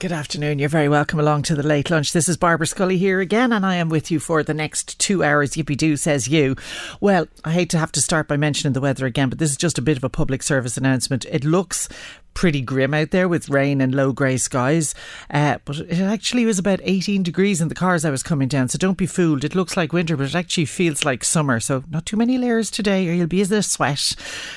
Good afternoon. You're very welcome along to the late lunch. This is Barbara Scully here again, and I am with you for the next two hours. Yippee doo, says you. Well, I hate to have to start by mentioning the weather again, but this is just a bit of a public service announcement. It looks pretty grim out there with rain and low grey skies. Uh, but it actually was about 18 degrees in the cars I was coming down, so don't be fooled. It looks like winter, but it actually feels like summer. So not too many layers today, or you'll be in a sweat.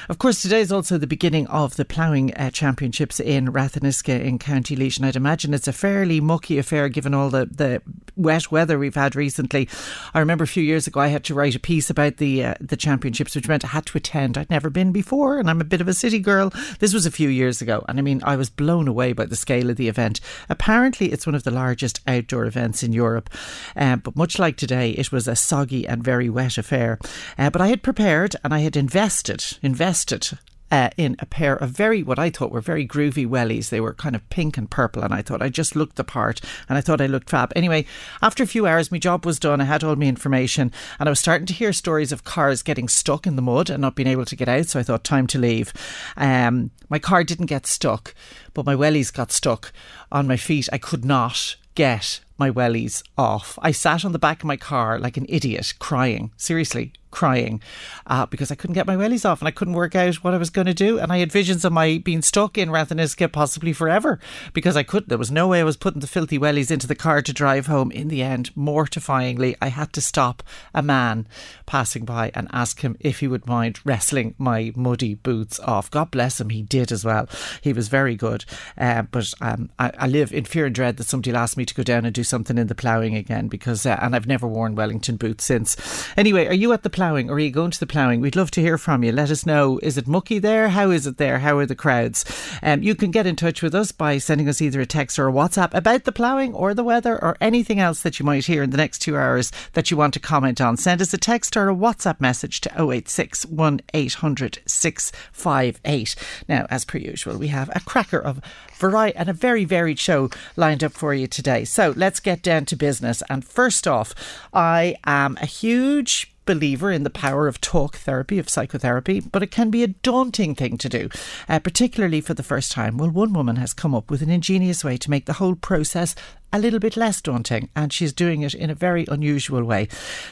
Of course, today is also the beginning of the ploughing uh, championships in Ratheniska in County Laois, and I'd imagine it's a fairly mucky affair given all the, the wet weather we've had recently. I remember a few years ago I had to write a piece about the uh, the championships, which meant I had to attend. I'd never been before, and I'm a bit of a city girl. This was a few years ago, and I mean, I was blown away by the scale of the event. Apparently, it's one of the largest outdoor events in Europe, uh, but much like today, it was a soggy and very wet affair. Uh, but I had prepared and I had invested, invested uh, in a pair of very, what I thought were very groovy wellies. They were kind of pink and purple, and I thought I just looked the part and I thought I looked fab. Anyway, after a few hours, my job was done. I had all my information, and I was starting to hear stories of cars getting stuck in the mud and not being able to get out. So I thought, time to leave. Um, my car didn't get stuck, but my wellies got stuck on my feet. I could not get my wellies off. I sat on the back of my car like an idiot, crying. Seriously, crying uh, because I couldn't get my wellies off and I couldn't work out what I was going to do. And I had visions of my being stuck in Ratheniska possibly forever because I couldn't. There was no way I was putting the filthy wellies into the car to drive home. In the end, mortifyingly, I had to stop a man passing by and ask him if he would mind wrestling my muddy boots off. God bless him, he did as well. He was very good. Uh, but um, I, I, live in fear and dread that somebody will ask me to go down and do something in the ploughing again because, uh, and I've never worn Wellington boots since. Anyway, are you at the ploughing or are you going to the ploughing? We'd love to hear from you. Let us know. Is it mucky there? How is it there? How are the crowds? Um, you can get in touch with us by sending us either a text or a WhatsApp about the ploughing or the weather or anything else that you might hear in the next two hours that you want to comment on. Send us a text or a WhatsApp message to 086 1800 658. Now, as per usual, we have a cracker of variety and a very varied show lined up for you today. So let's get down to business. And first off, I am a huge believer in the power of talk therapy, of psychotherapy, but it can be a daunting thing to do, uh, particularly for the first time. Well, one woman has come up with an ingenious way to make the whole process a little bit less daunting, and she's doing it in a very unusual way.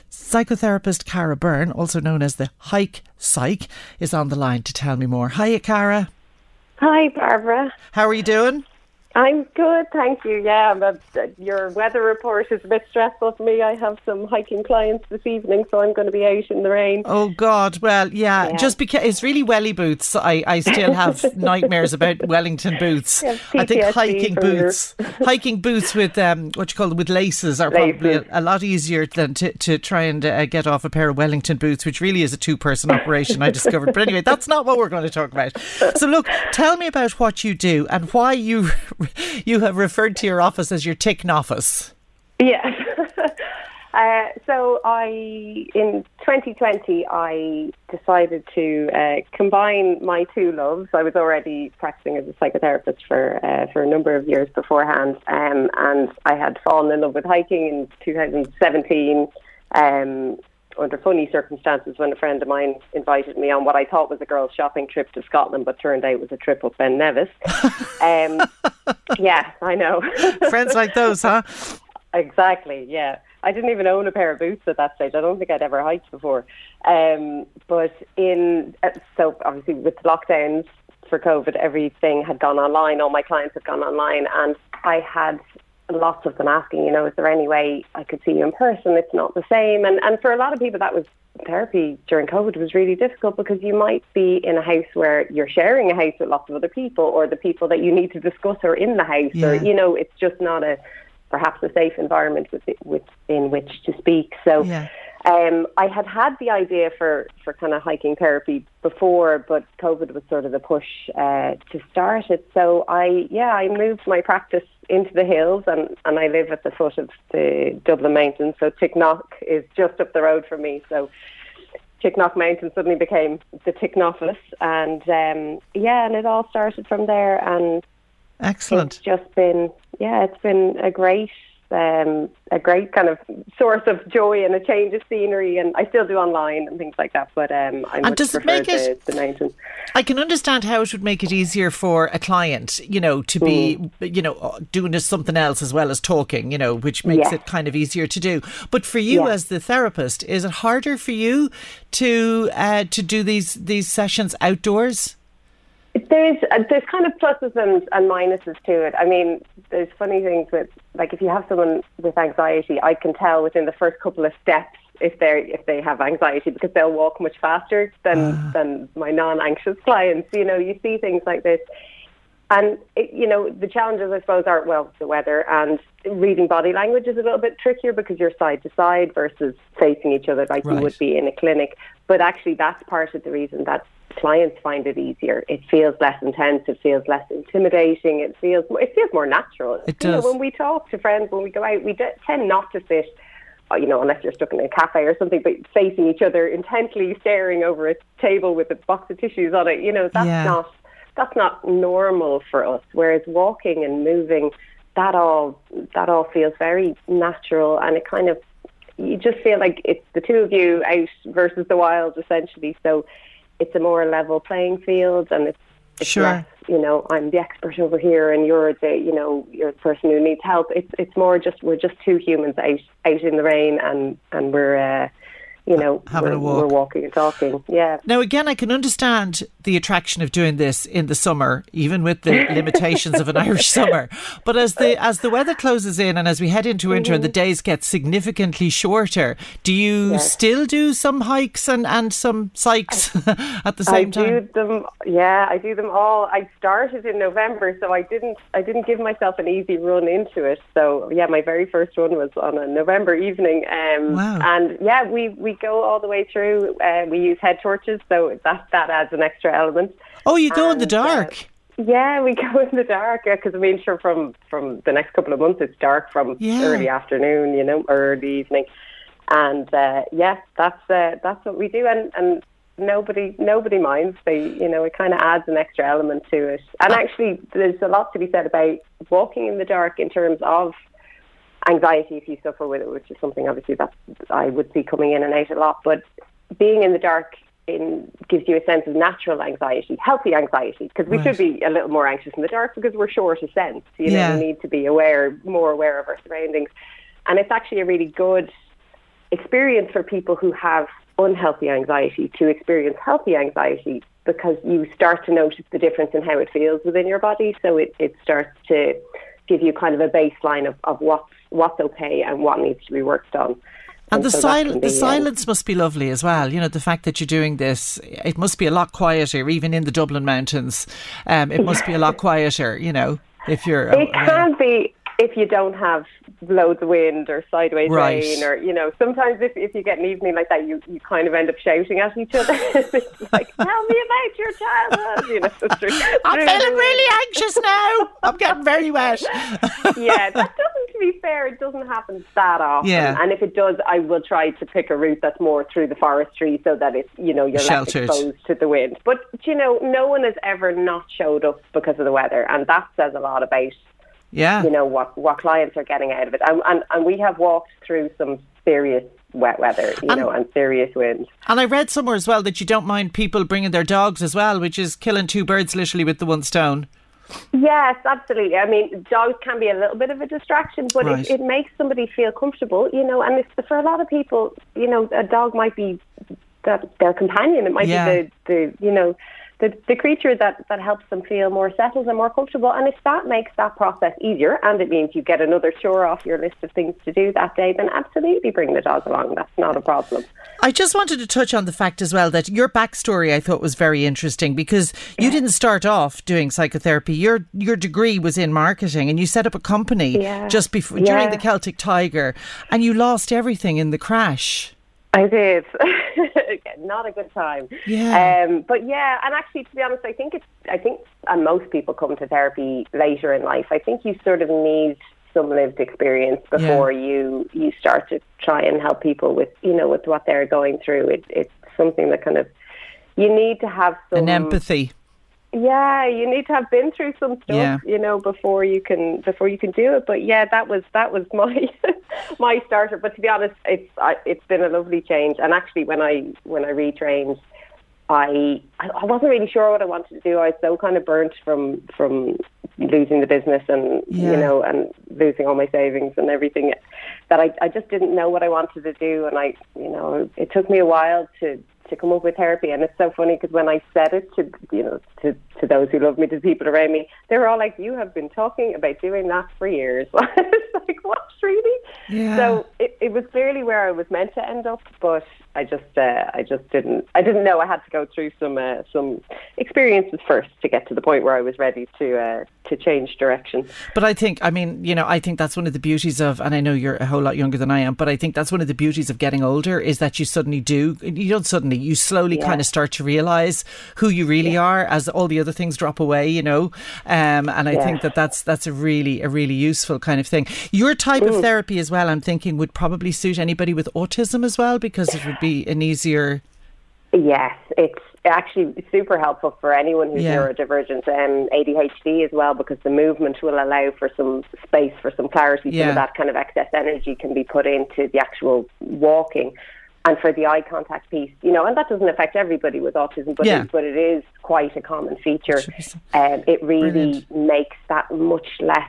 Psychotherapist Cara Byrne, also known as the Hike Psych, is on the line to tell me more. Hiya, Cara. Hi, Barbara. How are you doing? I'm good, thank you. Yeah, but your weather report is a bit stressful for me. I have some hiking clients this evening, so I'm going to be out in the rain. Oh God! Well, yeah, yeah. just because it's really welly boots. I, I still have nightmares about Wellington boots. I think hiking boots, hiking boots with um, what you call them with laces are laces. probably a, a, lot easier than to, to try and uh, get off a pair of Wellington boots, which really is a two person operation. I discovered, but anyway, that's not what we're going to talk about. So look, tell me about what you do and why you you have referred to your office as your tick office. Yes. uh, so I, in 2020, I decided to uh, combine my two loves. I was already practicing as a psychotherapist for uh, for a number of years beforehand, um, and I had fallen in love with hiking in 2017. Um, under funny circumstances when a friend of mine invited me on what I thought was a girls' shopping trip to Scotland, but turned out it was a trip up Ben Nevis. um, yeah, I know. Friends like those, huh? Exactly. Yeah, I didn't even own a pair of boots at that stage. I don't think I'd ever hiked before. Um, but in uh, so obviously with lockdowns for COVID, everything had gone online. All my clients had gone online, and I had lots of them asking, you know, is there any way I could see you in person? It's not the same. And and for a lot of people, that was therapy during COVID was really difficult because you might be in a house where you're sharing a house with lots of other people, or the people that you need to discuss are in the house, Yeah. or you know, it's just not a perhaps a safe environment within which to speak. So. Yeah. Um, I had had the idea for, for kind of hiking therapy before, but COVID was sort of the push uh, to start it. So I, yeah, I moved my practice into the hills, and, and I live at the foot of the Dublin Mountains. So Ticknock is just up the road from me. So Ticknock Mountain suddenly became the Ticknopolis, and um, yeah, and it all started from there. And Excellent. it's just been, yeah, it's been a great, um, a great kind of source of joy and a change of scenery. And I still do online and things like that, but um, I much does it make it- the, the mountain. I can understand how it would make it easier for a client, you know, to be, you know, doing something else as well as talking, you know, which makes Yeah. it kind of easier to do. But for you Yeah. as the therapist, is it harder for you to uh, to do these these sessions outdoors? There's uh, there's kind of pluses and, and minuses to it. I mean, there's funny things with like if you have someone with anxiety, I can tell within the first couple of steps if they if they have anxiety because they'll walk much faster than than my non-anxious clients. You know, you see things like this. And it, you know the challenges, I suppose, are well the weather and reading body language is a little bit trickier because you're side to side versus facing each other like Right. you would be in a clinic. But actually, that's part of the reason that clients find it easier. It feels less intense. It feels less intimidating. It feels it feels more natural. It You know, does. when we talk to friends, when we go out, we d- tend not to sit. uh, You know, unless you're stuck in a cafe or something, but facing each other intently, staring over a table with a box of tissues on it. You know, that's Yeah. not that's not normal for us. Whereas walking and moving, that all that all feels very natural, and it kind of you just feel like it's the two of you out versus the wild, essentially. So it's a more level playing field, and it's, it's Sure. less, you know, I'm the expert over here, and you're the, you know, you're the person who needs help. It's it's more just we're just two humans out out in the rain, and and we're. Uh, you know, Having we're, a walk. we're walking and talking. Yeah. Now, again, I can understand the attraction of doing this in the summer, even with the limitations of an Irish summer. But as the as the weather closes in and as we head into winter and the days get significantly shorter, do you Mm-hmm. Yes. still do some hikes and, and some psychs at the same I same do time? them. Yeah, I do them all. I started in November, so I didn't. I didn't give myself an easy run into it. So yeah, my very first one was on a November evening. Um, Wow. And yeah, we we go all the way through. Uh, we use head torches, so that that adds an extra element. Oh, you go in the And, uh, dark. Yeah, we go in the dark because I mean, sure, from from the next couple of months, it's dark from Yeah. early afternoon, you know, early evening, and uh, yeah, that's uh, that's what we do, and and nobody nobody minds. They, you know, it kind of adds an extra element to it, and actually, there's a lot to be said about walking in the dark in terms of anxiety if you suffer with it, which is something obviously that I would see coming in and out a lot. But being in the dark in, gives you a sense of natural anxiety, healthy anxiety, because we Right. should be a little more anxious in the dark because we're short of sense. You know, Yeah. we need to be aware, more aware of our surroundings, and it's actually a really good experience for people who have unhealthy anxiety to experience healthy anxiety because you start to notice the difference in how it feels within your body. So it, it starts to give you kind of a baseline of, of what's, what's okay and what needs to be worked on. And the, so sil- the silence must be lovely as well. You know, the fact that you're doing this, it must be a lot quieter, even in the Dublin mountains. Um, it must be a lot quieter, you know, if you're. It uh, can be if you don't have loads of wind or sideways Right. rain or you know sometimes if, if you get an evening like that you, you kind of end up shouting at each other like tell me about your childhood you know through, I'm feeling really anxious now. I'm getting very wet. yeah, that doesn't, be fair, it doesn't happen that often. Yeah. And if it does, I will try to pick a route that's more through the forestry so that it's, you know, you're Sheltered. less exposed to the wind. But, you know, no one has ever not showed up because of the weather. And that says a lot about, Yeah. you know, what, what clients are getting out of it. And, and, and we have walked through some serious wet weather, you know, and serious wind. And I read somewhere as well that you don't mind people bringing their dogs as well, which is killing two birds literally with the one stone. Yes, absolutely. I mean, dogs can be a little bit of a distraction, but Right. it, it makes somebody feel comfortable, you know. And it's, for a lot of people, you know, a dog might be that their companion. It might Yeah. be the, the you know the, the creature that, that helps them feel more settled and more comfortable. And if that makes that process easier and it means you get another chore off your list of things to do that day, then absolutely bring the dog along. That's not a problem. I just wanted to touch on the fact as well that your backstory I thought was very interesting because you didn't start off doing psychotherapy. Your your degree was in marketing and you set up a company Yeah. just before Yeah. during the Celtic Tiger and you lost everything in the crash. I did. Not a good time. Yeah. Um, but yeah, and actually, to be honest, I think it's. I think, and most people come to therapy later in life. I think you sort of need some lived experience before you you start to try and help people with you know with what they're going through. It, it's something that kind of you need to have some An empathy. Yeah, you need to have been through some stuff, Yeah. you know, before you can before you can do it. But yeah, that was that was my my starter. But to be honest, it's I, it's been a lovely change. And actually, when I when I retrained, I I wasn't really sure what I wanted to do. I was so kind of burnt from from losing the business and Yeah. you know and losing all my savings and everything that I I just didn't know what I wanted to do. And I you know it took me a while to to come up with therapy. And it's so funny because when I said it to you know to to those who love me, to the people around me, they were all like, "You have been talking about doing that for years." I was like, "What, really?" Yeah. So it, it was clearly where I was meant to end up, but I just uh, I just didn't I didn't know I had to go through some uh, some experiences first to get to the point where I was ready to uh, to change direction. But I think, I mean, you know, I think that's one of the beauties of, and I know you're a whole lot younger than I am, but I think that's one of the beauties of getting older is that you suddenly do, you don't suddenly, you slowly Yeah. kind of start to realize who you really are as all the other things drop away, you know. Um, and I Yeah. think that that's that's a really a really useful kind of thing. Your type Mm. of therapy as well, I'm thinking, would probably suit anybody with autism as well because it would be an easier. Yes, it's actually super helpful for anyone who's Yeah. neurodivergent and ADHD as well because the movement will allow for some space for some clarity. Some of that kind of excess energy can be put into the actual walking. And for the eye contact piece, you know, and that doesn't affect everybody with autism, but Yeah. it, but it is quite a common feature. Should be so- Um, it really Brilliant. makes that much less.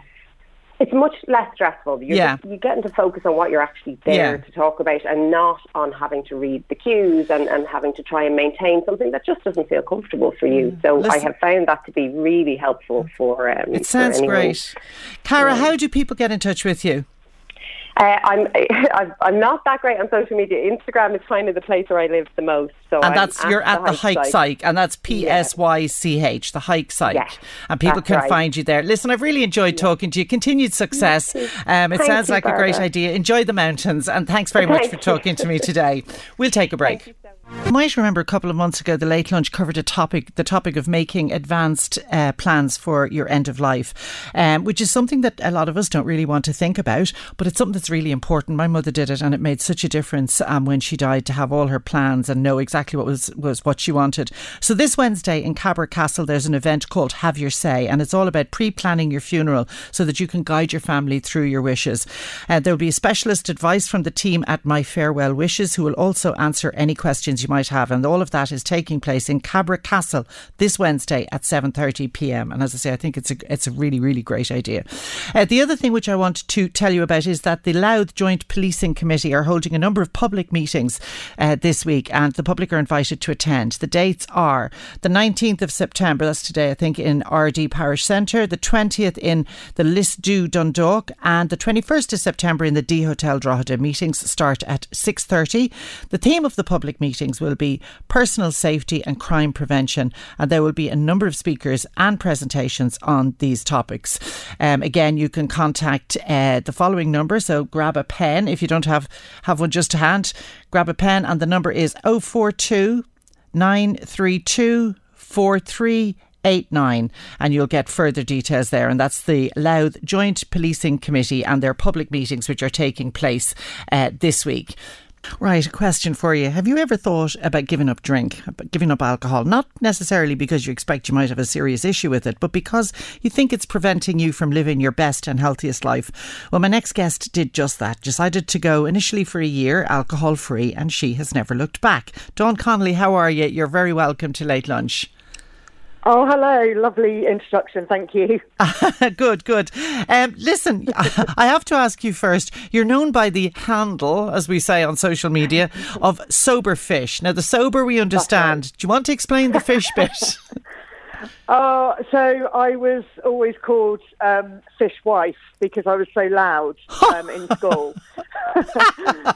It's much less stressful. You're Yeah. just- you getting to focus on what you're actually there Yeah. to talk about and not on having to read the cues and, and having to try and maintain something that just doesn't feel comfortable for you. So I Mm. Have found that to be really helpful for. Um, It sounds for great. Cara, how do people get in touch with you? Uh, I'm I'm- not that great on social media. Instagram is kind of the place where I live the most. So And I'm that's you're at the Hike site. Psych, and that's P S Y C H, the Hike Psych, Yeah, and people can right. find you there. Listen, I've really enjoyed talking to you. Continued success. Um, it Thank sounds you, like a great idea. Enjoy the mountains, and thanks very much Thank for you. talking to me today. We'll take a break. You might remember a couple of months ago, the late lunch covered a topic, the topic of making advanced uh, plans for your end of life, um, which is something that a lot of us don't really want to think about, but it's something that's really important. My mother did it, and it made such a difference um, when she died to have all her plans and know exactly what was was what she wanted. So this Wednesday in Cabra Castle, there's an event called Have Your Say, and it's all about pre-planning your funeral so that you can guide your family through your wishes. Uh, there will be specialist advice from the team at My Farewell Wishes, who will also answer any questions you might have, and all of that is taking place in Cabra Castle this Wednesday at 7:30 p.m. And as I say, I think it's a it's a really really great idea. Uh, the other thing which I want to tell you about is that the Louth Joint Policing Committee are holding a number of public meetings uh, this week, and the public are invited to attend. The dates are the 19th of September, that's today, I think, in Ardee Parish Centre, the 20th in the Lisdoo Dundalk, and the 21st of September in the D Hotel Drogheda. Meetings start at 6.30. The theme of the public will be personal safety and crime prevention, and there will be a number of speakers and presentations on these topics. Um, again, you can contact uh, the following number, so grab a pen if you don't have, have one just to hand. Grab a pen, and the number is 042 932 4389 and you'll get further details there and that's the Louth Joint Policing Committee and their public meetings which are taking place uh, this week. Right, a question for you. Have you ever thought about giving up drink, about giving up alcohol? Not necessarily because you expect you might have a serious issue with it, but because you think it's preventing you from living your best and healthiest life. Well, my next guest did just that. Decided to go initially for a year, alcohol free, and she has never looked back. Dawn Connolly, how are you? You're very welcome to Late Lunch. Oh, hello. Lovely introduction. Thank you. good, good. Um, listen, I have to ask you first. You're known by the handle, as we say on social media, of sober fish. Now, the sober we understand. Right. Do you want to explain the fish bit? Uh, so I was always called um, fish wife because I was so loud um, in school.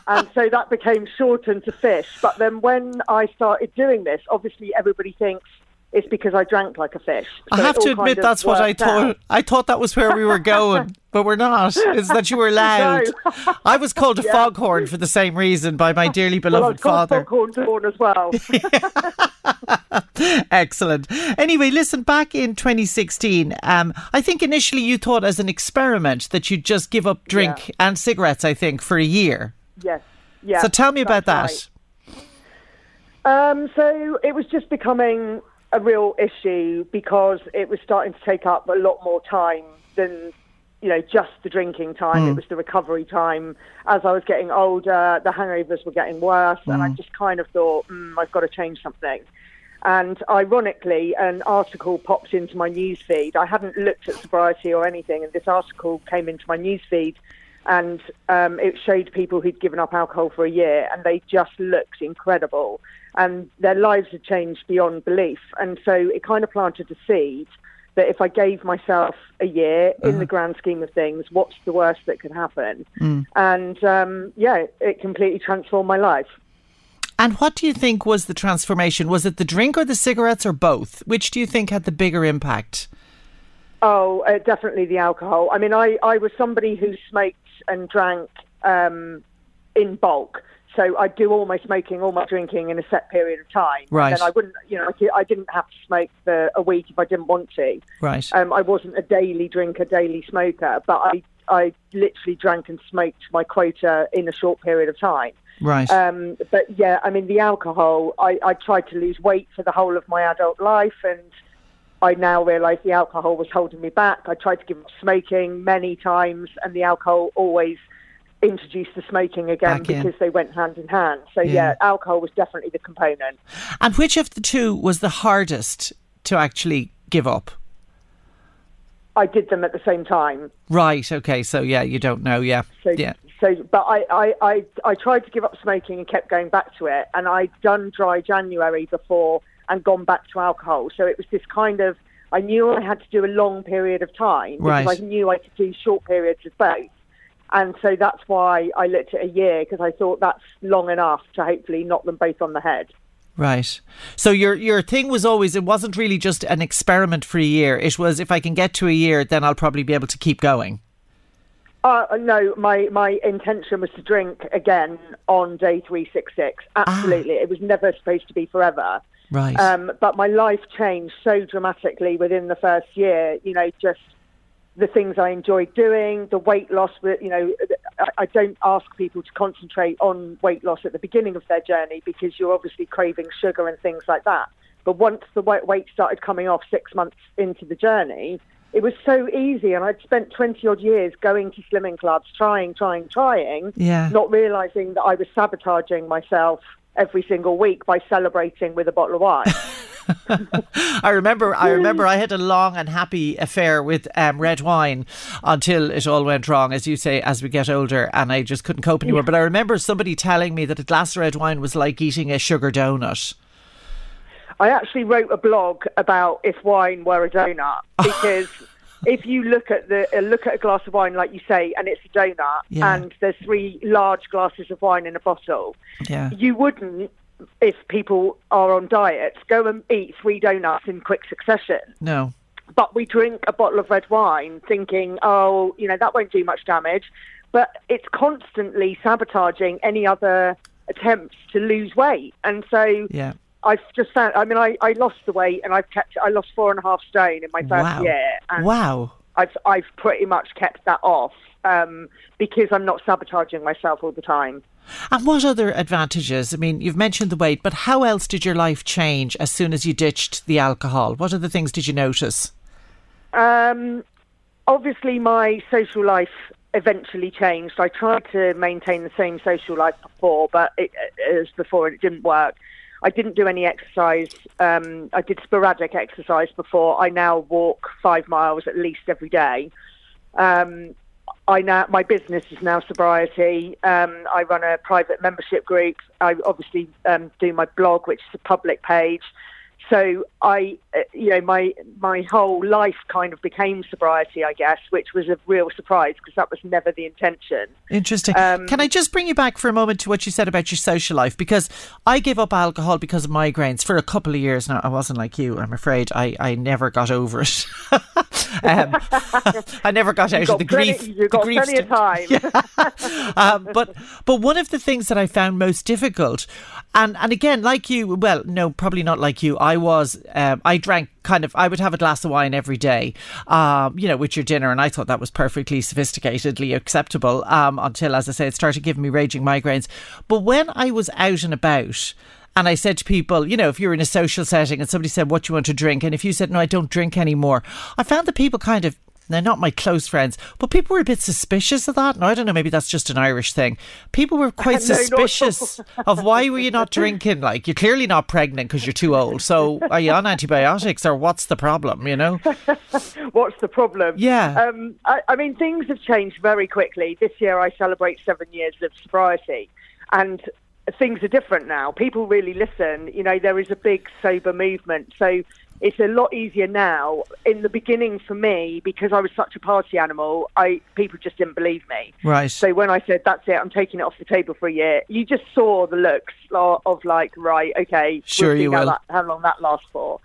and so that became shortened to fish. But then when I started doing this, obviously everybody thinks it's because I drank like a fish. So I have to admit that's what I thought. Out. I thought that was where we were going, but we're not. It's that you were loud. No. I was called a yeah. foghorn for the same reason by my dearly beloved well, father. Foghorn as well. Excellent. Anyway, listen. Back in 2016, um, I think initially you thought as an experiment that you'd just give up drink yeah. and cigarettes. I think for a year. Yes. Yeah. So tell me about that. Right. Um, so it was just becoming a real issue because it was starting to take up a lot more time than you know just the drinking time. Mm. It was the recovery time. As I was getting older, the hangovers were getting worse, mm. and I mm. just kind of thought, mm, I've got to change something. And ironically, an article popped into my news feed. I hadn't looked at sobriety or anything, and this article came into my news feed, and um, it showed people who'd given up alcohol for a year, and they just looked incredible and their lives had changed beyond belief. And so it kind of planted a seed that if I gave myself a year uh-huh. in the grand scheme of things, what's the worst that could happen? Mm. And um, yeah, it completely transformed my life. And what do you think was the transformation? Was it the drink or the cigarettes or both? Which do you think had the bigger impact? Oh, uh, definitely the alcohol. I mean, I, I was somebody who smoked and drank um, in bulk. So I'd do all my smoking, all my drinking in a set period of time. Right. And I wouldn't, you know, I didn't have to smoke for a week if I didn't want to. Right. Um, I wasn't a daily drinker, daily smoker, but I, I literally drank and smoked my quota in a short period of time. Right. Um, but yeah, I mean, the alcohol, I, I tried to lose weight for the whole of my adult life and I now realise the alcohol was holding me back. I tried to give up smoking many times and the alcohol always – introduce the smoking again Back because in. they went hand in hand. So yeah. yeah, alcohol was definitely the component. And which of the two was the hardest to actually give up? I did them at the same time. Right. Okay. So yeah, you don't know. Yeah. So, yeah. So, but I, I, I, I tried to give up smoking and kept going back to it, and I'd done dry January before and gone back to alcohol. So it was this kind of I knew I had to do a long period of time because right. I knew I could do short periods of both. And so that's why I looked at a year because I thought that's long enough to hopefully knock them both on the head. Right. So your your thing was always it wasn't really just an experiment for a year. It was if I can get to a year, then I'll probably be able to keep going. Uh, no, my, my intention was to drink again on day 366. Ah. Absolutely. Ah. It was never supposed to be forever. Right. Um, but my life changed so dramatically within the first year, you know, just the things I enjoy doing, the weight loss. You know, I don't ask people to concentrate on weight loss at the beginning of their journey because you're obviously craving sugar and things like that. But once the weight started coming off six months into the journey, it was so easy. And I'd spent 20 odd years going to slimming clubs, trying, trying, trying, yeah. not realizing that I was sabotaging myself every single week by celebrating with a bottle of wine. I remember. I remember. I had a long and happy affair with um, red wine until it all went wrong, as you say, as we get older, and I just couldn't cope anymore. But I remember somebody telling me that a glass of red wine was like eating a sugar donut. I actually wrote a blog about if wine were a donut because. if you look at the uh, look at a glass of wine, like you say, and it's a donut, yeah. and there's three large glasses of wine in a bottle, yeah. you wouldn't if people are on diets, go and eat three donuts in quick succession. No. But we drink a bottle of red wine thinking, oh, you know, that won't do much damage. But it's constantly sabotaging any other attempts to lose weight. And so yeah. I've just found, I mean, I, I lost the weight and I've kept, I lost four and a half stone in my first wow. year. And wow. I've, I've pretty much kept that off um, because I'm not sabotaging myself all the time. And what other advantages? I mean, you've mentioned the weight, but how else did your life change as soon as you ditched the alcohol? What other things did you notice? Um, obviously, my social life eventually changed. I tried to maintain the same social life before, but it, as before, it didn't work. I didn't do any exercise. Um, I did sporadic exercise before. I now walk five miles at least every day. Um, I now my business is now sobriety. Um, I run a private membership group. I obviously um, do my blog, which is a public page. So I, uh, you know, my my whole life kind of became sobriety, I guess, which was a real surprise because that was never the intention. Interesting. Um, Can I just bring you back for a moment to what you said about your social life? Because I gave up alcohol because of migraines for a couple of years now. I wasn't like you, I'm afraid. I, I never got over it. um, I never got out of the plenty, grief. You got grief plenty of time. Yeah. um, but but one of the things that I found most difficult, and and again, like you, well, no, probably not like you. I was, um, I drank kind of, I would have a glass of wine every day, um, you know, with your dinner, and I thought that was perfectly sophisticatedly acceptable um, until, as I say, it started giving me raging migraines. But when I was out and about, and I said to people, you know, if you're in a social setting and somebody said, What do you want to drink? And if you said, No, I don't drink anymore, I found that people kind of they're not my close friends, but people were a bit suspicious of that. Now, I don't know, maybe that's just an Irish thing. People were quite suspicious of why were you not drinking? Like, you're clearly not pregnant because you're too old. So, are you on antibiotics or what's the problem, you know? What's the problem? Yeah. Um, I, I mean, things have changed very quickly. This year, I celebrate seven years of sobriety, and things are different now. People really listen. You know, there is a big sober movement, so it's a lot easier now. In the beginning, for me, because I was such a party animal, I people just didn't believe me. Right. So when I said that's it, I'm taking it off the table for a year, you just saw the looks of like, right, okay, Sure we'll you how, will. that, how long that lasts for.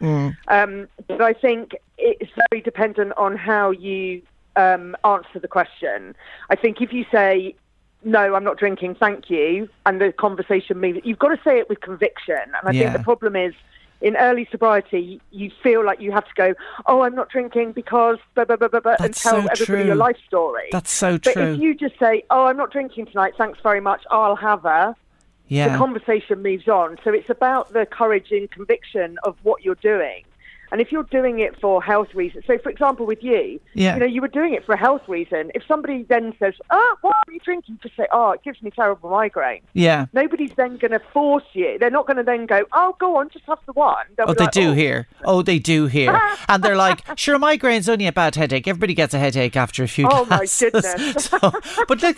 Um, but I think it's very dependent on how you um, answer the question. I think if you say, no, I'm not drinking, thank you, and the conversation moves, you've got to say it with conviction. And I Yeah. think the problem is, in early sobriety, you feel like you have to go, oh, I'm not drinking because blah, blah, blah, blah, blah, and tell so everybody true. your life story. That's so but true. But if you just say, oh, I'm not drinking tonight, thanks very much, I'll have a, the conversation moves on. So it's about the courage and conviction of what you're doing. And if you're doing it for health reasons, so for example, with you, Yeah. you know, you were doing it for a health reason. If somebody then says, "Oh, why are you drinking?" Just say, "Oh, it gives me terrible migraine." yeah. Nobody's then going to force you. They're not going to then go, "Oh, go on, just have the one." They'll Oh, they like, do "Oh, here. Oh, they do here. and they're like, sure, migraine's only a bad headache. Everybody gets a headache after a few Oh, my goodness. so, but look,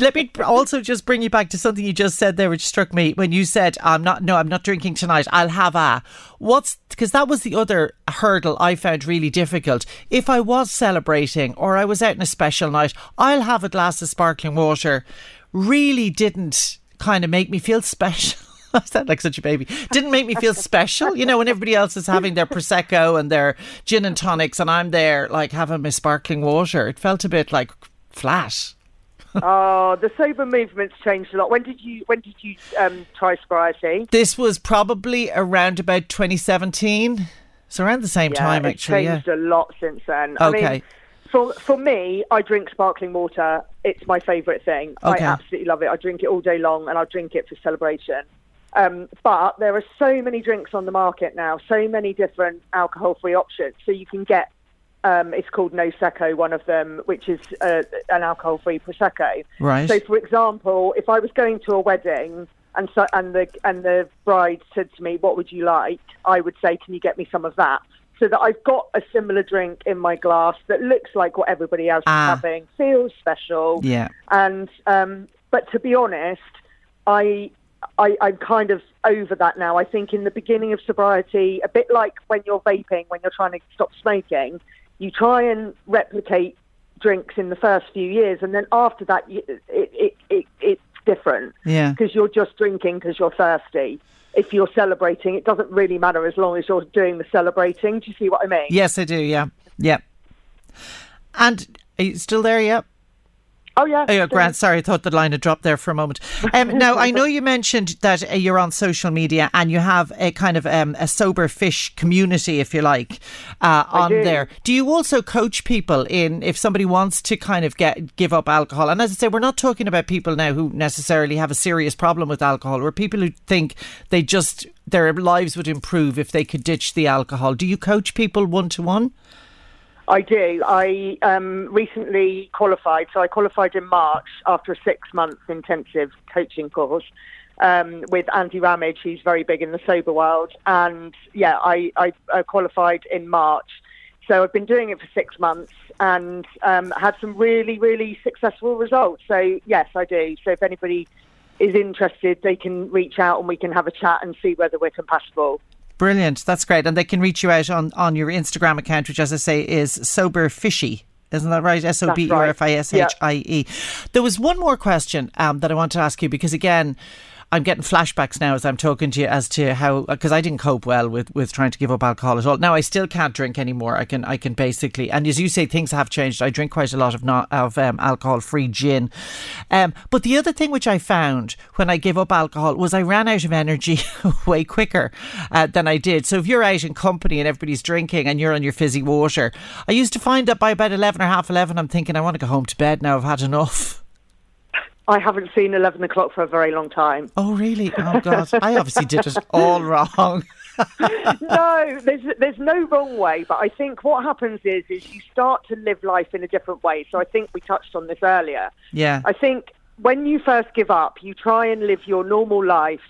let me also just bring you back to something you just said there, which struck me when you said, "I'm not. No, I'm not drinking tonight. I'll have a." What's because that was the other hurdle I found really difficult. If I was celebrating or I was out in a special night, I'll have a glass of sparkling water. Really didn't kind of make me feel special. I sound like such a baby. Didn't make me feel special, you know, when everybody else is having their prosecco and their gin and tonics, and I'm there like having my sparkling water. It felt a bit like flat. Oh, the sober movement's changed a lot. When did you when did you um, try sobriety? This was probably around about 2017, around the same time it's actually. Yeah. changed a lot since then. I Okay. mean, for for me, I drink sparkling water. It's my favourite thing. Okay. I absolutely love it. I drink it all day long, and I drink it for celebration. Um, but there are so many drinks on the market now, so many different alcohol-free options. So you can get, um, it's called Nosecco, one of them, which is uh, an alcohol-free prosecco. Right. So, for example, if I was going to a wedding and so, and the and the bride said to me, "What would you like?" I would say, "Can you get me some of that?" So that I've got a similar drink in my glass that looks like what everybody else Ah. is having, feels special. Yeah. And um, but to be honest, I, I I'm kind of over that now. I think in the beginning of sobriety, a bit like when you're vaping, when you're trying to stop smoking, you try and replicate drinks in the first few years, and then after that, it, it, it it's different Yeah. because you're just drinking because you're thirsty. If you're celebrating, it doesn't really matter as long as you're doing the celebrating. Do you see what I mean? Yes, I do. Yeah. Yeah. And are you still there? Yeah. Oh yeah. Oh, yeah, Grant. Sorry, I thought the line had dropped there for a moment. Um, now, I know you mentioned that uh, you're on social media and you have a kind of um, a sober fish community, if you like, uh, on do. there. Do you also coach people in if somebody wants to kind of get give up alcohol? And as I say, we're not talking about people now who necessarily have a serious problem with alcohol. We're people who think they just their lives would improve if they could ditch the alcohol. Do you coach people one to one? I do. I um, recently qualified, so I qualified in March after a six-month intensive coaching course. um, with Andy Ramage, who's very big in the sober world. And yeah, I, I, I qualified in March. So I've been doing it for six months and um, had some really, really successful results. So yes, I do. So if anybody is interested, they can reach out and we can have a chat and see whether we're compatible. Brilliant. That's great. And they can reach you out on, on your Instagram account, which, as I say, is Sober Fishie. Isn't that right? S O B E R F I S H I E. There was one more question um, that I want to ask you because, again, I'm getting flashbacks now as I'm talking to you as to how because I didn't cope well with, with trying to give up alcohol at all. Now I still can't drink anymore. I can I can basically and as you say things have changed. I drink quite a lot of not of um, alcohol free gin. Um, but the other thing which I found when I gave up alcohol was I ran out of energy way quicker uh, than I did. So if you're out in company and everybody's drinking and you're on your fizzy water, I used to find that by about eleven or half eleven, I'm thinking I want to go home to bed now. I've had enough. I haven't seen 11 o'clock for a very long time. Oh, really? Oh, God. I obviously did it all wrong. no, there's there's no wrong way, but I think what happens is is you start to live life in a different way. So I think we touched on this earlier. Yeah. I think when you first give up, you try and live your normal life,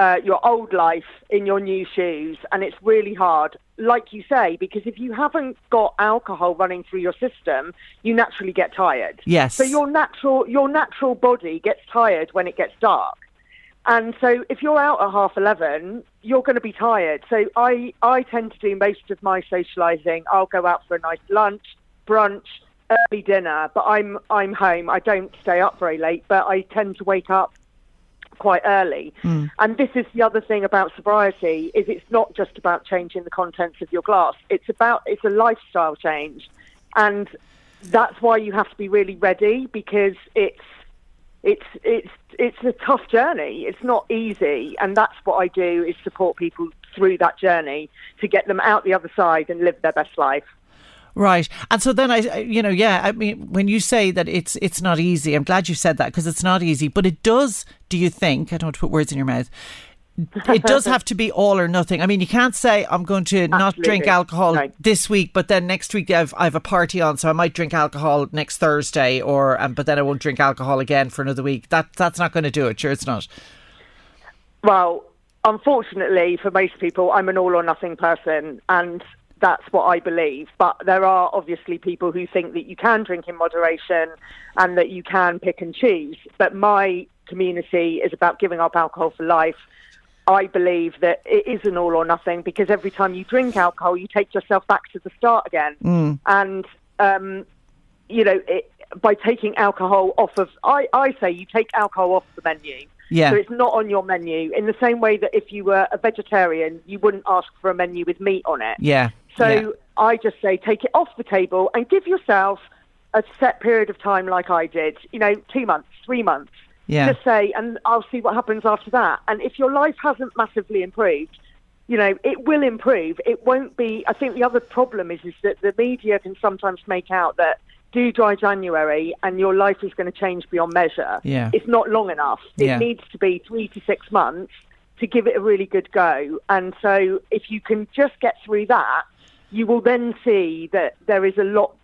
uh, your old life in your new shoes, and it's really hard. Like you say, because if you haven't got alcohol running through your system, you naturally get tired. Yes. So your natural your natural body gets tired when it gets dark. And so if you're out at half 11, you're going to be tired. So I, I tend to do most of my socialising. I'll go out for a nice lunch, brunch, early dinner, but I'm, I'm home. I don't stay up very late, but I tend to wake up quite early. Hmm. And this is the other thing about sobriety is it's not just about changing the contents of your glass. It's about, it's a lifestyle change. And that's why you have to be really ready because it's, it's it's it's a tough journey. It's not easy, and that's what I do is support people through that journey to get them out the other side and live their best life. Right. And so then I, you know, yeah, I mean, when you say that it's it's not easy, I'm glad you said that because it's not easy, but it does, do you think, I don't want to put words in your mouth, it does have to be all or nothing. I mean, you can't say I'm going to not drink alcohol No. this week, but then next week I've I've a party on, so I might drink alcohol next Thursday, or um, but then I won't drink alcohol again for another week. That that's not going to do it. Sure, it's not. Well, unfortunately for most people, I'm an all or nothing person, and that's what I believe. But there are obviously people who think that you can drink in moderation and that you can pick and choose. But my community is about giving up alcohol for life. I believe that it is an all or nothing because every time you drink alcohol, you take yourself back to the start again. And, um, you know, it, by taking alcohol off of, I, I say you take alcohol off the menu. Yeah. So it's not on your menu in the same way that if you were a vegetarian, you wouldn't ask for a menu with meat on it. Yeah. So yeah. I just say take it off the table and give yourself a set period of time like I did, you know, two months, three months. Yeah. Just say, and I'll see what happens after that. And if your life hasn't massively improved, you know, it will improve. It won't be. I think the other problem is is that the media can sometimes make out that do dry January and your life is going to change beyond measure. Yeah. It's not long enough. It Yeah. needs to be three to six months to give it a really good go. And so if you can just get through that, you will then see that there is a lot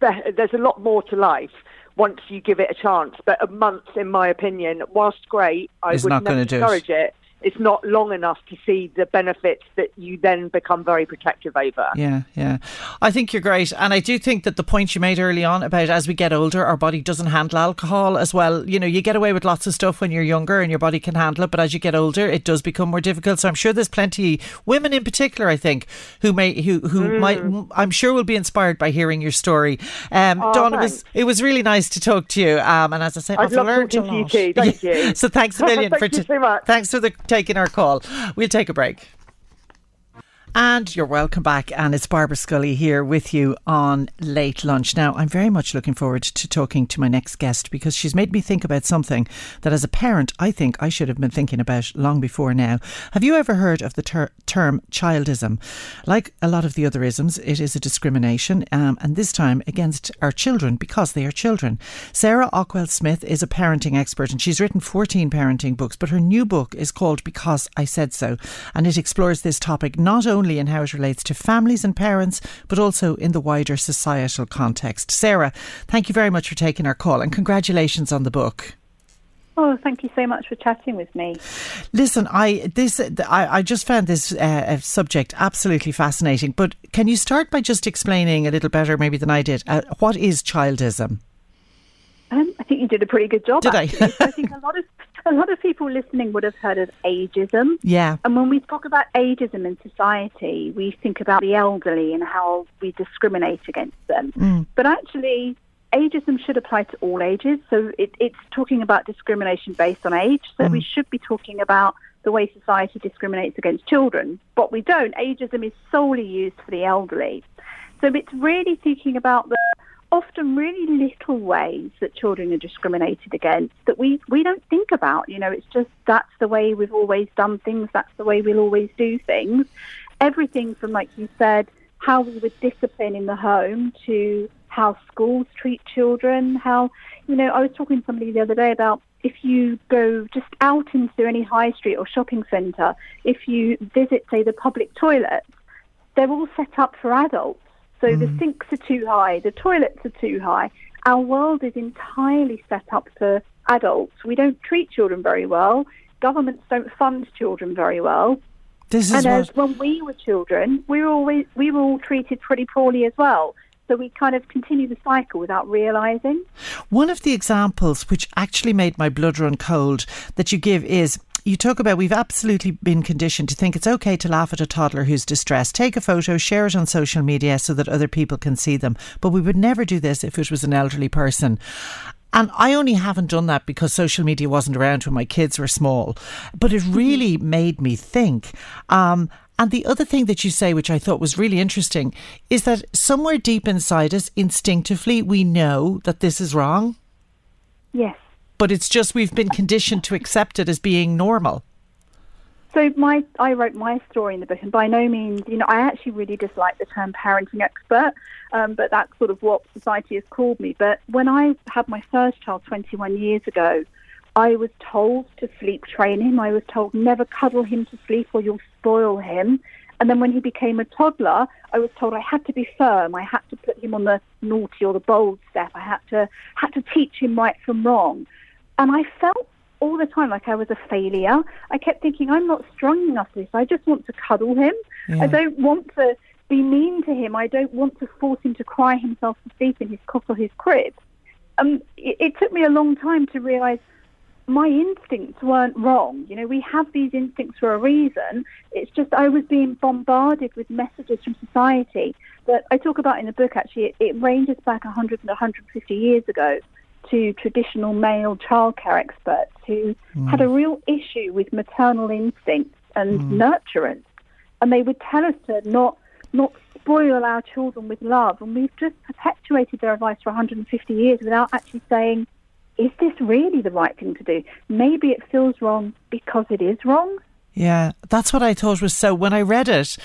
there's a lot more to life once you give it a chance. But a month, in my opinion, whilst great, I It's would not never do it. It's not long enough to see the benefits that you then become very protective over. Yeah, yeah. I think you're great. And I do think that the point you made early on about as we get older, our body doesn't handle alcohol as well. You know, you get away with lots of stuff when you're younger and your body can handle it. But as you get older, it does become more difficult. So I'm sure there's plenty, women in particular, I think, who may, who, who Mm. might, I'm sure will be inspired by hearing your story. Um, Oh, Dawn, it was, it was really nice to talk to you. Um, and as I say, I'd I've learned a to you lot. too. Thank you. so thanks a million Thank for you so much. Thanks for the, taking our call. We'll take a break. And you're welcome back. And it's Barbara Scully here with you on Late Lunch. Now, I'm very much looking forward to talking to my next guest because she's made me think about something that, as a parent, I think I should have been thinking about long before now. Have you ever heard of the ter- term childism? Like a lot of the other isms, it is a discrimination, um, and this time against our children because they are children. Sarah Ockwell Smith is a parenting expert and she's written 14 parenting books, but her new book is called Because I Said So, and it explores this topic not only in how it relates to families and parents, but also in the wider societal context. Sarah, thank you very much for taking our call and congratulations on the book. Oh, thank you so much for chatting with me. Listen, I this I, I just found this uh, subject absolutely fascinating. But can you start by just explaining a little better, maybe than I did, uh, what is childism? Um, I think you did a pretty good job. Did I? I think a lot of a lot of people listening would have heard of ageism. Yeah. And when we talk about ageism in society, we think about the elderly and how we discriminate against them. Mm. But actually, ageism should apply to all ages. So it, it's talking about discrimination based on age. So Mm. we should be talking about the way society discriminates against children. But we don't. Ageism is solely used for the elderly. So it's really thinking about the often really little ways that children are discriminated against that we, we don't think about. You know, it's just that's the way we've always done things, that's the way we'll always do things. Everything from, like you said, how we would discipline in the home to how schools treat children, how, you know, I was talking to somebody the other day about if you go just out into any high street or shopping centre, if you visit, say, the public toilets, they're all set up for adults. So the mm. sinks are too high, the toilets are too high. Our world is entirely set up for adults. We don't treat children very well. Governments don't fund children very well. This is and what, as when we were children, we were always we were all treated pretty poorly as well. So we kind of continue the cycle without realizing. One of the examples which actually made my blood run cold that you give is you talk about we've absolutely been conditioned to think it's okay to laugh at a toddler who's distressed, take a photo, share it on social media so that other people can see them. But we would never do this if it was an elderly person. And I only haven't done that because social media wasn't around when my kids were small. But it really made me think. Um, and the other thing that you say, which I thought was really interesting, is that somewhere deep inside us, instinctively, we know that this is wrong. Yes. But it's just we've been conditioned to accept it as being normal. So my I wrote my story in the book, and by no means, you know, I actually really dislike the term parenting expert, um, but that's sort of what society has called me. But when I had my first child 21 years ago, I was told to sleep train him. I was told never cuddle him to sleep or you'll spoil him. And then when he became a toddler, I was told I had to be firm. I had to put him on the naughty or the bold step. I had to had to teach him right from wrong. And I felt all the time like I was a failure. I kept thinking, I'm not strong enough for this. I just want to cuddle him. Yeah. I don't want to be mean to him. I don't want to force him to cry himself to sleep in his cot or his crib. Um, it, it took me a long time to realise my instincts weren't wrong. You know, we have these instincts for a reason. It's just I was being bombarded with messages from society that I talk about in the book. Actually, it, it ranges back 100 and 150 years ago to traditional male childcare experts who had a mm. real issue with maternal instincts and mm. nurturance, and they would tell us to not not spoil our children with love, and we've just perpetuated their advice for 150 years without actually saying, is this really the right thing to do? Maybe it feels wrong because it is wrong. Yeah, that's what I thought was so. When I read it,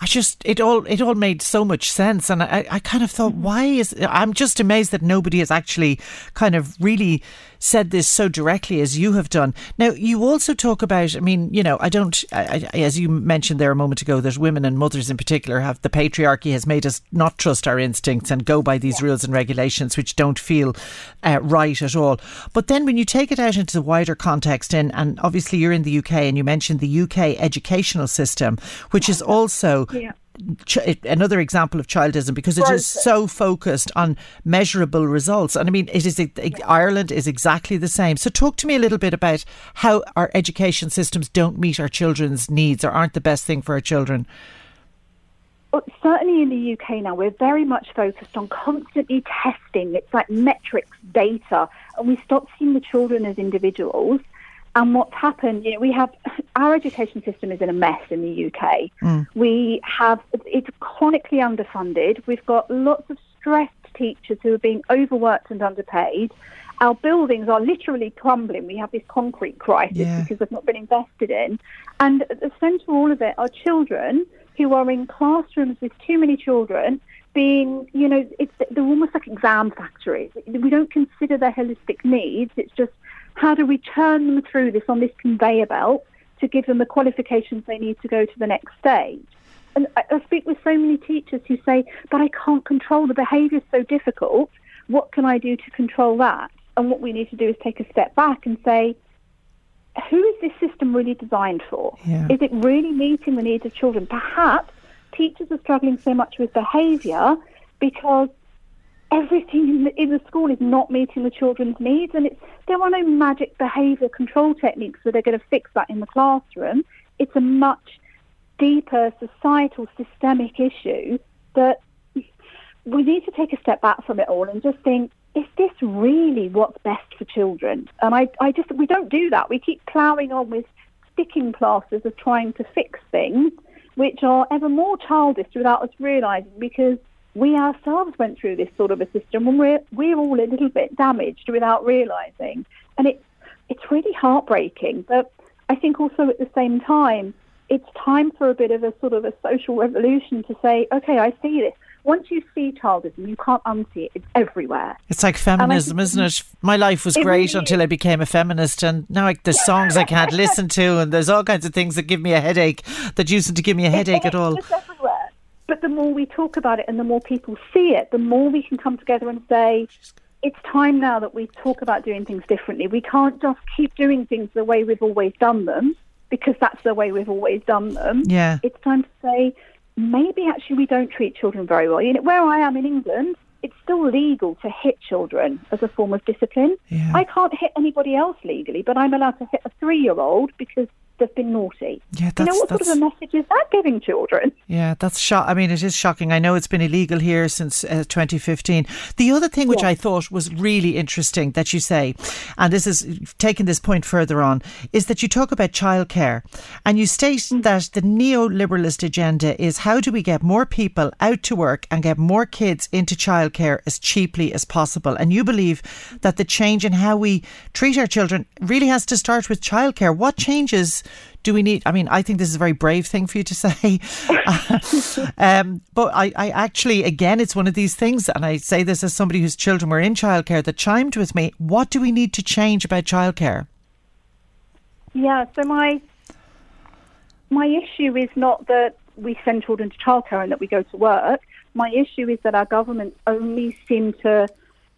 I just it all it all made so much sense, and I, I kind of thought, why is I'm just amazed that nobody has actually kind of really said this so directly as you have done. Now, you also talk about, I mean, you know, I don't, I, I, as you mentioned there a moment ago, that women and mothers in particular have the patriarchy has made us not trust our instincts and go by these rules and regulations which don't feel uh, right at all. But then when you take it out into the wider context, and, and obviously you're in the UK and you mentioned the UK educational system, which is also Yeah. ch- another example of childism because it is so focused on measurable results. And I mean, it is Ireland is exactly the same. So talk to me a little bit about how our education systems don't meet our children's needs or aren't the best thing for our children. Well, certainly in the UK now, we're very much focused on constantly testing. It's like metrics, data, and we stop seeing the children as individuals. And what's happened, you know, we have our education system is in a mess in the UK. Mm. We have it's chronically underfunded. We've got lots of stressed teachers who are being overworked and underpaid. Our buildings are literally crumbling. We have this concrete crisis Yeah. because they've not been invested in. And at the centre of all of it are children who are in classrooms with too many children being, you know, it's, they're almost like exam factories. We don't consider their holistic needs. It's just how do we turn them through this on this conveyor belt to give them the qualifications they need to go to the next stage. And I, I speak with so many teachers who say, but I can't control the behaviour is so difficult. What can I do to control that? And what we need to do is take a step back and say, who is this system really designed for? Yeah. Is it really meeting the needs of children? Perhaps teachers are struggling so much with behaviour because everything in the, in the school is not meeting the children's needs, and it's there are no magic behaviour control techniques that are going to fix that in the classroom. It's a much deeper societal systemic issue that we need to take a step back from it all and just think, is this really what's best for children? And I, I just, we don't do that. We keep ploughing on with sticking plasters of trying to fix things, which are ever more childish without us realising because we ourselves went through this sort of a system and we're, we're all a little bit damaged without realising. And it's, it's really heartbreaking. But I think also at the same time, it's time for a bit of a sort of a social revolution to say, okay, I see this. Once you see childism, you can't unsee it. It's everywhere. It's like feminism, think- isn't it? My life was great really until I became a feminist, and now I, there's songs I can't listen to, and there's all kinds of things that give me a headache that used to give me a headache at all. But the more we talk about it and the more people see it, the more we can come together and say, it's time now that we talk about doing things differently. We can't just keep doing things the way we've always done them because that's the way we've always done them. Yeah. It's time to say, maybe actually we don't treat children very well. You know, where I am in England, it's still legal to hit children as a form of discipline. Yeah. I can't hit anybody else legally, but I'm allowed to hit a three-year-old because they've been naughty. Yeah, that's, you know what sort of a message is that giving children? Yeah, that's shock. I mean, it is shocking. I know it's been illegal here since uh, 2015. The other thing which I thought was really interesting that you say, and this is taking this point further on, is that you talk about childcare and you state that the neoliberalist agenda is how do we get more people out to work and get more kids into childcare as cheaply as possible. And you believe that the change in how we treat our children really has to start with childcare. What changes do we need? I mean, I think this is a very brave thing for you to say. um, but I, I actually, again, it's one of these things, and I say this as somebody whose children were in childcare that chimed with me. What do we need to change about childcare? Yeah, so my my issue is not that we send children to childcare and that we go to work. My issue is that our governments only seem to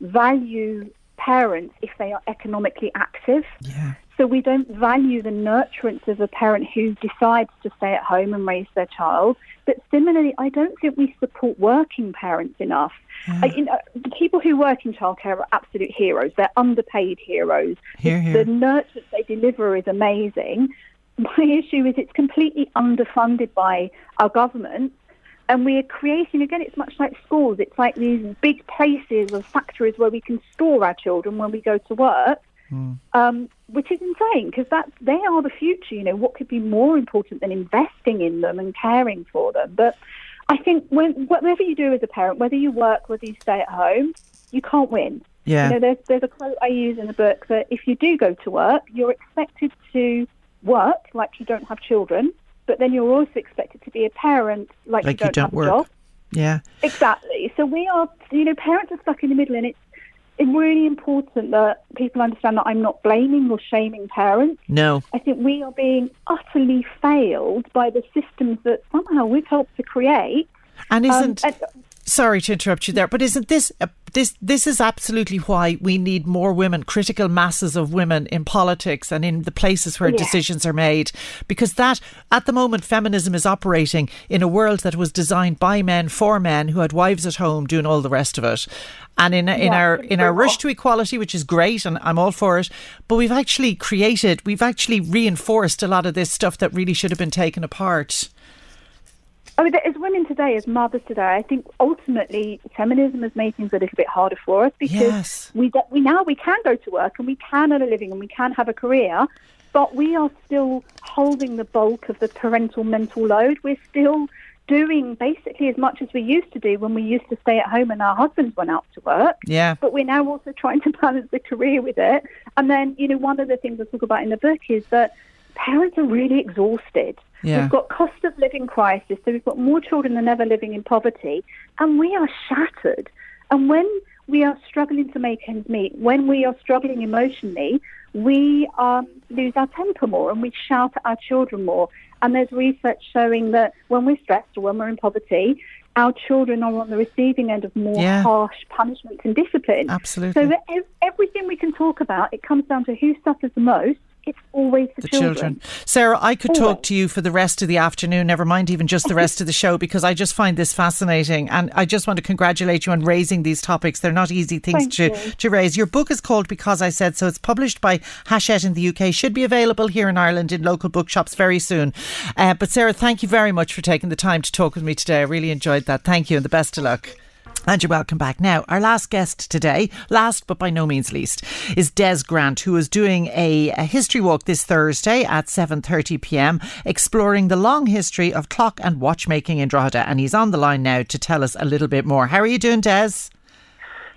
value parents if they are economically active. Yeah. So we don't value the nurturance of a parent who decides to stay at home and raise their child. But similarly, I don't think we support working parents enough. Uh, you know, the people who work in childcare are absolute heroes. They're underpaid heroes. Hear, The- hear. The nurture they deliver is amazing. My issue is it's completely underfunded by our government. And we are creating, again, it's much like schools. It's like these big places or factories where we can store our children when we go to work um, which is insane because that's they are the future. You know, what could be more important than investing in them and caring for them? But I think when whatever you do as a parent, whether you work, whether you stay at home, you can't win. Yeah. You know, there's there's a quote I use in the book that if you do go to work, you're expected to work like you don't have children, but then you're also expected to be a parent like, Like you you don't, don't have work. a job. Yeah. Exactly. So we are, you know, parents are stuck in the middle, and it's it's really important that people understand that I'm not blaming or shaming parents. No. I think we are being utterly failed by the systems that somehow we've helped to create. And Um, isn't and- sorry to interrupt you there, but isn't this uh, this this is absolutely why we need more women, critical masses of women in politics and in the places where Yeah. decisions are made, because that at the moment feminism is operating in a world that was designed by men for men who had wives at home doing all the rest of it. And in in Yeah, our in our rush to equality, which is great, and I'm all for it, but we've actually created, we've actually reinforced a lot of this stuff that really should have been taken apart. I mean, as women today, as mothers today, I think ultimately feminism has made things a little bit harder for us because Yes. we we now we can go to work and we can earn a living and we can have a career, but we are still holding the bulk of the parental mental load. We're still doing basically as much as we used to do when we used to stay at home and our husbands went out to work. Yeah. But we're now also trying to balance the career with it. And then, you know, one of the things I talk about in the book is that parents are really exhausted. Yeah. We've got cost of living crisis, so we've got more children than ever living in poverty, and we are shattered. And when we are struggling to make ends meet, when we are struggling emotionally, we um, lose our temper more and we shout at our children more. And there's research showing that when we're stressed or when we're in poverty, our children are on the receiving end of more Yeah. harsh punishment and discipline. Absolutely. So that ev- everything we can talk about, it comes down to who suffers the most it's always the, the children. children. Sarah, I could talk to you for the rest of the afternoon, never mind even just the rest of the show, because I just find this fascinating. And I just want to congratulate you on raising these topics. They're not easy things Thank to, you. to raise. Your book is called Because I Said So. It's published by Hachette in the UK, should be available here in Ireland in local bookshops very soon. Uh, but Sarah, thank you very much for taking the time to talk with me today. I really enjoyed that. Thank you and the best of luck. And you're welcome back. Now, our last guest today, last but by no means least, is Des Grant, who is doing a, a history walk this Thursday at 7.30 p.m, exploring the long history of clock and watchmaking in Drogheda. And he's on the line now to tell us a little bit more. How are you doing, Des?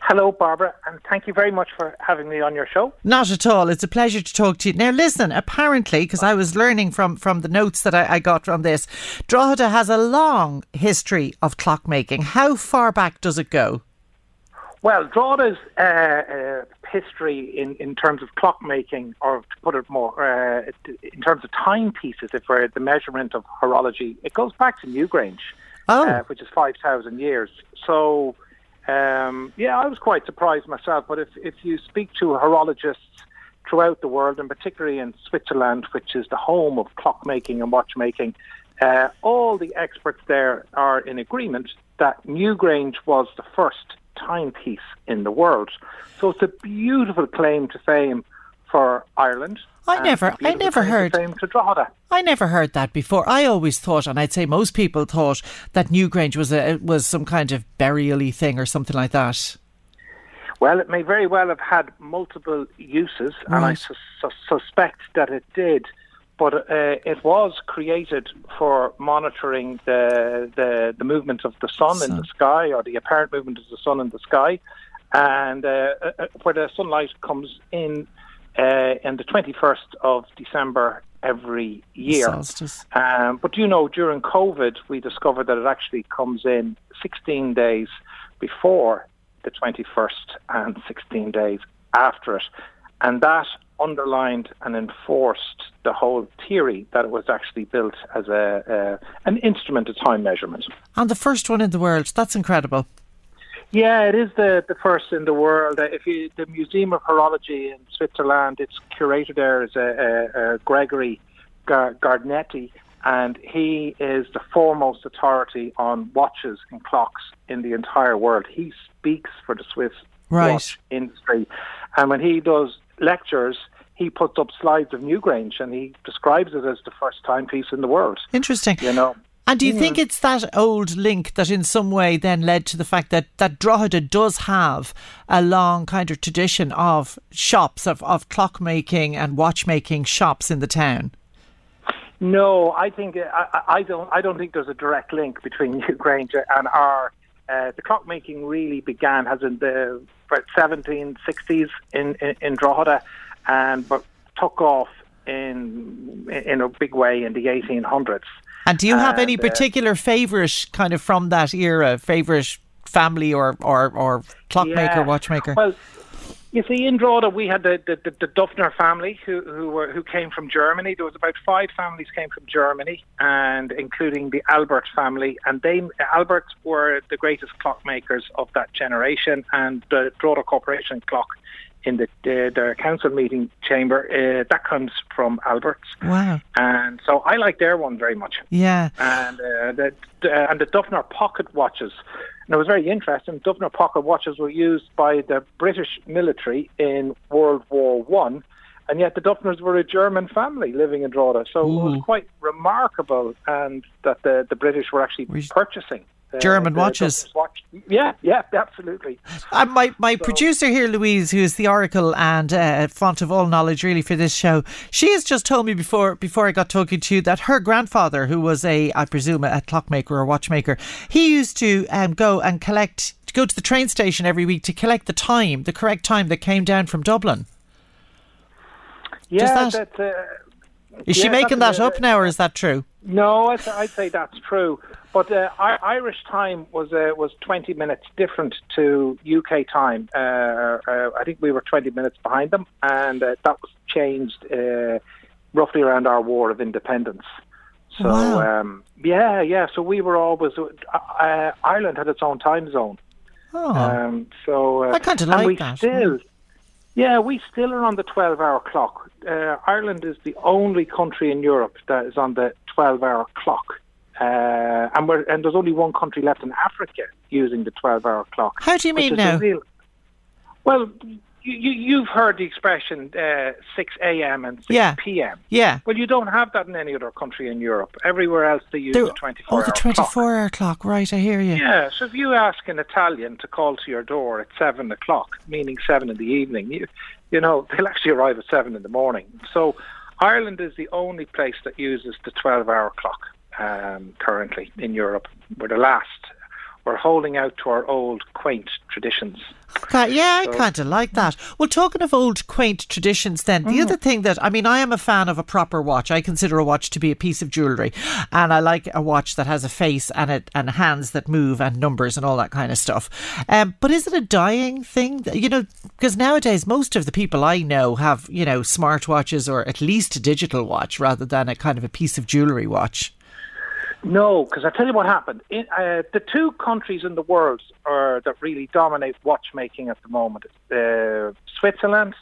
Hello, Barbara, and thank you very much for having me on your show. Not at all. It's a pleasure to talk to you. Now, listen, apparently, because I was learning from, from the notes that I, I got from this, Drogheda has a long history of clockmaking. How far back does it go? Well, Drogheda's uh, uh, history in, in terms of clockmaking, or to put it more, uh, in terms of timepieces, if we're at the measurement of horology, it goes back to Newgrange, Oh. uh, which is 5,000 years. So, um, yeah, I was quite surprised myself, but if, if you speak to horologists throughout the world, and particularly in Switzerland, which is the home of clockmaking and watchmaking, uh, all the experts there are in agreement that Newgrange was the first timepiece in the world. So it's a beautiful claim to fame for Ireland. I never- I never heard- fame to Drogheda. I never heard that before. I always thought, and I'd say most people thought that Newgrange was a was some kind of burial-y thing or something like that. Well, it may very well have had multiple uses, and I Right. sus- sus- suspect that it did. But uh, it was created for monitoring the, the the movement of the sun, in the sky, or the apparent movement of the sun in the sky, and uh, uh, where the sunlight comes in uh, in the twenty first of December every year. Solstice. Um, but you know, during COVID, we discovered that it actually comes in 16 days before the 21st and 16 days after it. And that underlined and enforced the whole theory that it was actually built as a, uh, an instrument of time measurement. And the first one in the world. That's incredible. Yeah, it is the, the first in the world. Uh, if you, the Museum of Horology in Switzerland, it's curator there is a, a, a Gregory Gar- Gardnetti, and he is the foremost authority on watches and clocks in the entire world. He speaks for the Swiss Right. watch industry, and when he does lectures, he puts up slides of Newgrange, and he describes it as the first timepiece in the world. Interesting. You know. And do you think it's that old link that in some way then led to the fact that, that Drogheda does have a long kind of tradition of shops, of, of clockmaking and watchmaking shops in the town? No, I think I, I- don't. I don't think there's a direct link between Newgrange and our. Uh, the clockmaking really began as in the about 1760s in, in in Drogheda, and but took off in in a big way in the 1800s. And do you have any And, uh, particular favourite kind of from that era, favourite family or, or, or clockmaker, Yeah. watchmaker? Well, you see, in Drogheda, we had the, the, the, the Duffner family who who, were, who came from Germany. There was about five families came from Germany, and including the Albert family. And they Alberts were the greatest clockmakers of that generation. And the Drogheda Corporation clock in the the, the council meeting chamber uh, that comes from Alberts. wow. And so I like their one very much Yeah. and uh, the uh, and the Duffner pocket watches. And it was very interesting. Duffner pocket watches were used by the British military in World War One, and yet the Duffners were a German family living in Drogheda. So it was quite remarkable, and that the the British were actually purchasing. Uh, German the watches. Watch. Yeah, yeah, absolutely. And my, my producer here, Louise, who is the oracle and uh, font of all knowledge really for this show, she has just told me before before I got talking to you that her grandfather, who was a, I presume, a clockmaker or watchmaker, he used to um, go and collect, to go to the train station every week to collect the time, the correct time that came down from Dublin. Yeah, that- that. uh, Is she Yeah, making that up now, or is that true? No, I'd, I'd say that's true. But uh, Irish time was uh, was 20 minutes different to UK time. Uh, uh, I think we were 20 minutes behind them, and uh, that was changed uh, roughly around our War of Independence. So Wow. um, yeah, yeah. So we were always Ireland had its own time zone. Oh, Um, so uh, I kinda and like we that. Still, Yeah, we still are on the 12 hour clock. Uh, Ireland is the only country in Europe that is on the 12 hour clock. Uh, and, we're, and there's only one country left in Africa using the 12 hour clock. How do you mean now? real- well, you, you, you've heard the expression uh, 6 a.m. and 6 Yeah. p.m. Yeah. Well, you don't have that in any other country in Europe. Everywhere else they use the 24 oh, the hour 24 hour clock. Right, I hear you. yeah, so if you ask an Italian to call to your door at seven o'clock, meaning seven in the evening, you, you know they'll actually arrive at seven in the morning. So Ireland is the only place that uses the twelve-hour clock um, currently in Europe. We're the last. We're holding out to our old, quaint traditions. Ca- Yeah, I So- kind of like that. Well, talking of old quaint traditions, then, the other thing that, I mean, I am a fan of a proper watch. I consider a watch to be a piece of jewellery. And I like a watch that has a face and it, and hands that move and numbers and all that kind of stuff. Um, but is it a dying thing? You know, because nowadays most of the people I know have, you know, smartwatches or at least a digital watch rather than a kind of a piece of jewellery watch. No, because I tell you what happened. In, uh, the two countries in the world are, that really dominate watchmaking at the moment: uh, Switzerland,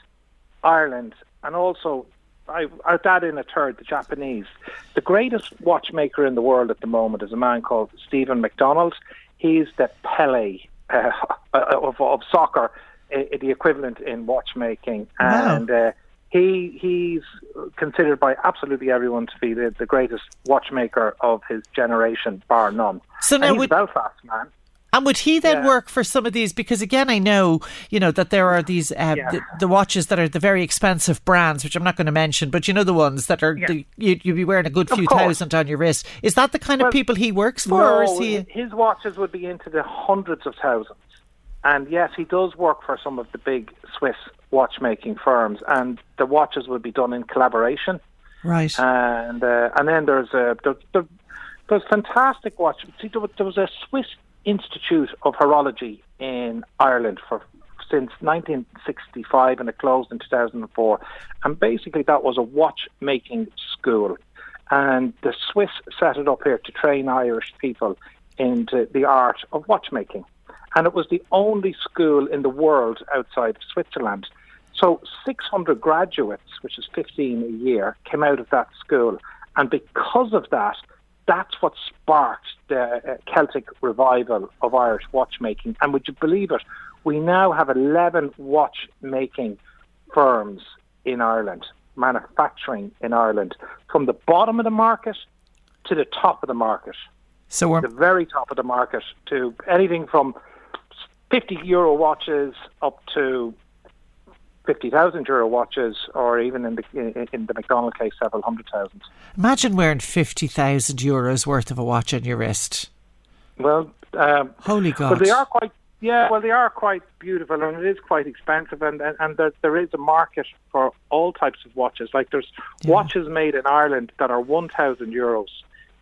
Ireland, and also I, I'd add in a third, the Japanese. The greatest watchmaker in the world at the moment is a man called Stephen McDonnell. He's the Pele uh, of, of soccer, uh, the equivalent in watchmaking, Wow. and. He he's considered by absolutely everyone to be the, the greatest watchmaker of his generation, bar none. So And now he's would- a Belfast man. And would he then Yeah. work for some of these? Because again, I know you know that there are these uh, Yeah. the, the watches that are the very expensive brands, which I'm not going to mention, but you know the ones that are the, you you'd be wearing a good Of few course. thousand on your wrist. Is that the kind of people he works for, or is No, he? his watches would be into the hundreds of thousands. And yes, he does work for some of the big Swiss watchmaking firms, and the watches would be done in collaboration. Right. And uh, and then there's a there, there, there's fantastic watch. See, there, was- there was a Swiss Institute of Horology in Ireland for since 1965, and it closed in 2004. And basically, that was a watchmaking school, and the Swiss set it up here to train Irish people into the art of watchmaking. And it was the only school in the world outside of Switzerland. So 600 graduates, which is 15 a year, came out of that school. And because of that, that's what sparked the uh, Celtic revival of Irish watchmaking. And would you believe it? We now have 11 watchmaking firms in Ireland, manufacturing in Ireland, from the bottom of the market to the top of the market so we're the very top of the market to anything from 50 euro watches up to 50,000 euro watches, or even in the in, the McDonnell case, several hundred thousand. imagine wearing fifty thousand euros worth of a watch on your wrist. Well, um, Holy God! but they are quite. Yeah, well, they are quite beautiful, and it is quite expensive, and and, and there, there is a market for all types of watches. Like there's watches made in Ireland that are one thousand euros,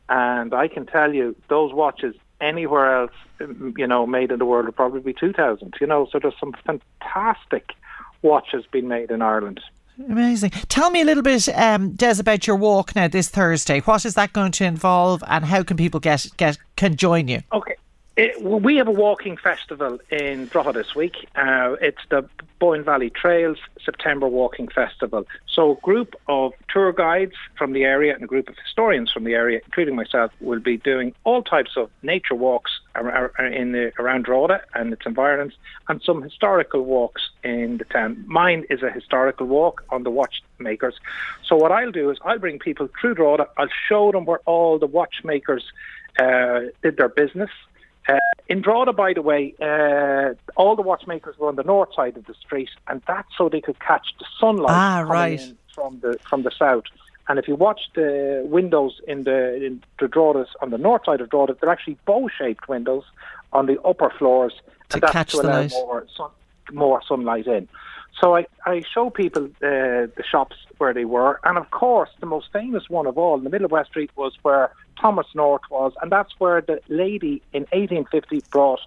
and I can tell you those watches anywhere else, um, you know, made in the world would probably be two thousand. You know, so there's some fantastic watches being made in Ireland. Amazing. Tell me a little bit, um, Des, about your walk now this Thursday. What is that going to involve, and how can people get get can join you? Okay. It, we have a walking festival in Drogheda this week. Uh, it's the Boyne Valley Trails September Walking Festival. So, a group of tour guides from the area and a group of historians from the area, including myself, will be doing all types of nature walks ar- ar- in the, around Drogheda and its environs, and some historical walks in the town. Mine is a historical walk on the watchmakers. So, what I'll do is I'll bring people through Drogheda. I'll show them where all the watchmakers uh, did their business. Uh, in Drogheda, by the way, uh, all the watchmakers were on the north side of the street, and that's so they could catch the sunlight Ah, coming right. in from the from the south. And if you watch the windows in the in the Drogheda on the north side of Drogheda, they're actually bow-shaped windows on the upper floors, To and that's catch to the allow light. more sun, more sunlight in. So I, I show people uh, the shops where they were, and of course the most famous one of all in the middle of West Street was where Thomas North was, and that's where the lady in 1850 brought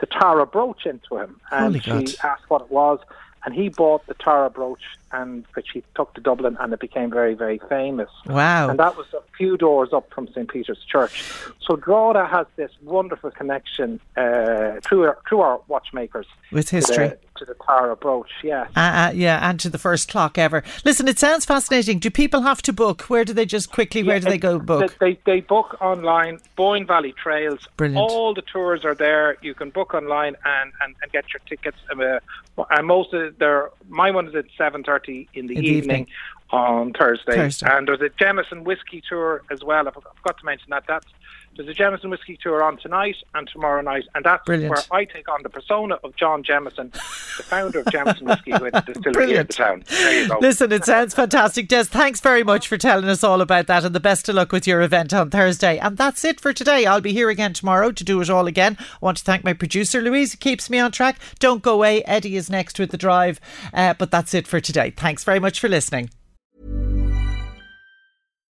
the Tara brooch into him, and Holy she God. asked what it was, and he bought the Tara brooch, and which he took to Dublin, and it became very very famous. Wow. And that was a few doors up from St Peter's Church. So Drogheda has this wonderful connection uh, through our, through our watchmakers With to the- history. To the, Tara brooch. Yes. Uh, uh, yeah, and to the first clock ever. Listen, it sounds fascinating. Do people have to book? Where do they just quickly? Where Yeah, do they go book? They, they, book online. Boyne Valley Trails. Brilliant. All the tours are there. You can book online and, and, and get your tickets. Um, uh, and most of their my one is at seven thirty in the In the evening. evening. On Thursday. Thursday. and there's a Jameson whiskey tour as well. I forgot to mention that. That's there's a Jameson whiskey tour on tonight and tomorrow night, and that's Brilliant. where I take on the persona of John Jameson, the founder of Jameson whiskey, who had a distillery in the town. There you go. Listen, it sounds fantastic. Des, thanks very much for telling us all about that and the best of luck with your event on Thursday. And that's it for today. I'll be here again tomorrow to do it all again. I want to thank my producer, Louise, who keeps me on track. Don't go away. Eddie is next with the drive. Uh, but that's it for today. Thanks very much for listening.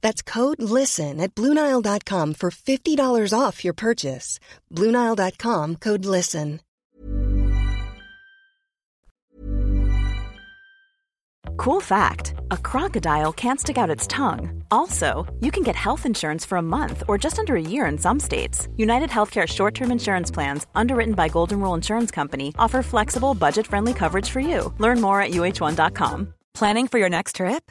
That's code LISTEN at Bluenile.com for $50 off your purchase. Bluenile.com code LISTEN. Cool fact a crocodile can't stick out its tongue. Also, you can get health insurance for a month or just under a year in some states. United Healthcare short term insurance plans, underwritten by Golden Rule Insurance Company, offer flexible, budget friendly coverage for you. Learn more at uhone.com. Planning for your next trip?